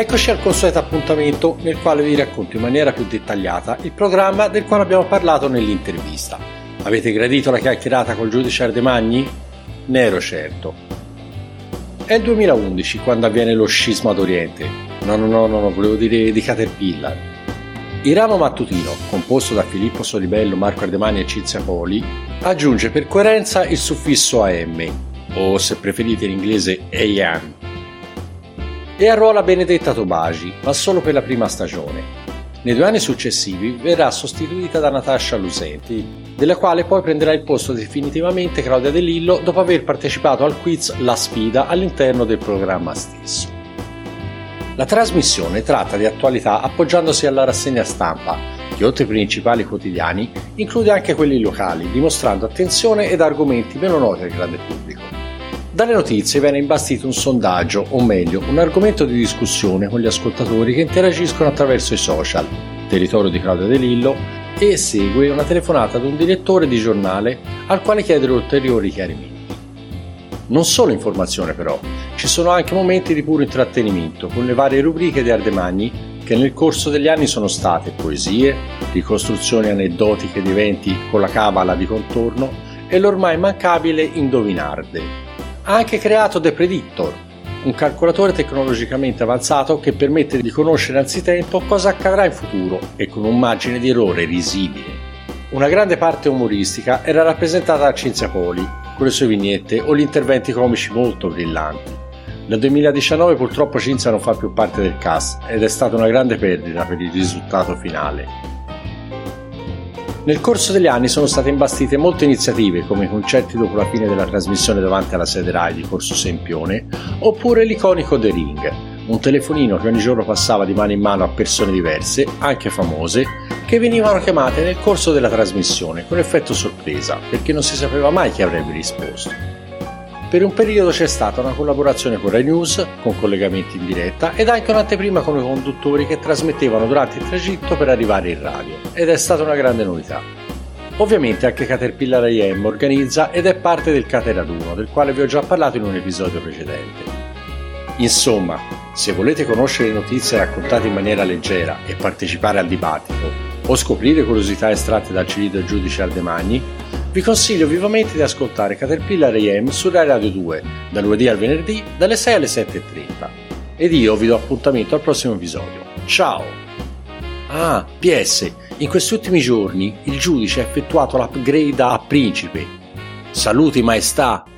Eccoci al consueto appuntamento nel quale vi racconto in maniera più dettagliata il programma del quale abbiamo parlato nell'intervista. Avete gradito la chiacchierata col giudice Ardemagni? Ne ero certo. È il 2011 quando avviene lo scisma d'Oriente. No, no, no, no, volevo dire di Caterpillar. Il ramo mattutino, composto da Filippo Solibello, Marco Ardemagni e Cinzia Poli, aggiunge per coerenza il suffisso AM, o se preferite in inglese AM, e arruola Benedetta Tobagi, ma solo per la prima stagione. Nei due anni successivi verrà sostituita da Natascia Lusenti, della quale poi prenderà il posto definitivamente Claudia De Lillo dopo aver partecipato al quiz La Sfida all'interno del programma stesso. La trasmissione tratta di attualità appoggiandosi alla rassegna stampa, che oltre ai principali quotidiani include anche quelli locali, dimostrando attenzione ed argomenti meno noti al grande pubblico. Dalle notizie viene imbastito un sondaggio, o meglio, un argomento di discussione con gli ascoltatori che interagiscono attraverso i social, territorio di Claudia De Lillo, e segue una telefonata ad un direttore di giornale al quale chiedere ulteriori chiarimenti. Non solo informazione però, ci sono anche momenti di puro intrattenimento con le varie rubriche di Ardemagni che nel corso degli anni sono state poesie, ricostruzioni aneddotiche di eventi con la cabala di contorno e l'ormai mancabile Indovinarde, ha anche creato The Predictor, un calcolatore tecnologicamente avanzato che permette di conoscere anzitempo cosa accadrà in futuro e con un margine di errore risibile. Una grande parte umoristica era rappresentata da Cinzia Poli, con le sue vignette o gli interventi comici molto brillanti. Nel 2019 purtroppo Cinzia non fa più parte del cast ed è stata una grande perdita per il risultato finale. Nel corso degli anni sono state imbastite molte iniziative come i concerti dopo la fine della trasmissione davanti alla sede RAI di Corso Sempione oppure l'iconico The Ring, un telefonino che ogni giorno passava di mano in mano a persone diverse, anche famose, che venivano chiamate nel corso della trasmissione con effetto sorpresa perché non si sapeva mai chi avrebbe risposto. Per un periodo c'è stata una collaborazione con Rai News, con collegamenti in diretta ed anche un'anteprima con i conduttori che trasmettevano durante il tragitto per arrivare in radio, ed è stata una grande novità. Ovviamente anche Caterpillar AM organizza ed è parte del Cateraduno, del quale vi ho già parlato in un episodio precedente. Insomma, se volete conoscere le notizie raccontate in maniera leggera e partecipare al dibattito, o scoprire curiosità estratte dal CD del giudice Ardemagni, vi consiglio vivamente di ascoltare Caterpillar AM su Rai Radio 2, dal lunedì al venerdì, dalle 6 alle 7.30. Ed io vi do appuntamento al prossimo episodio. Ciao! Ah, PS, in questi ultimi giorni il giudice ha effettuato l'upgrade a principe. Saluti maestà!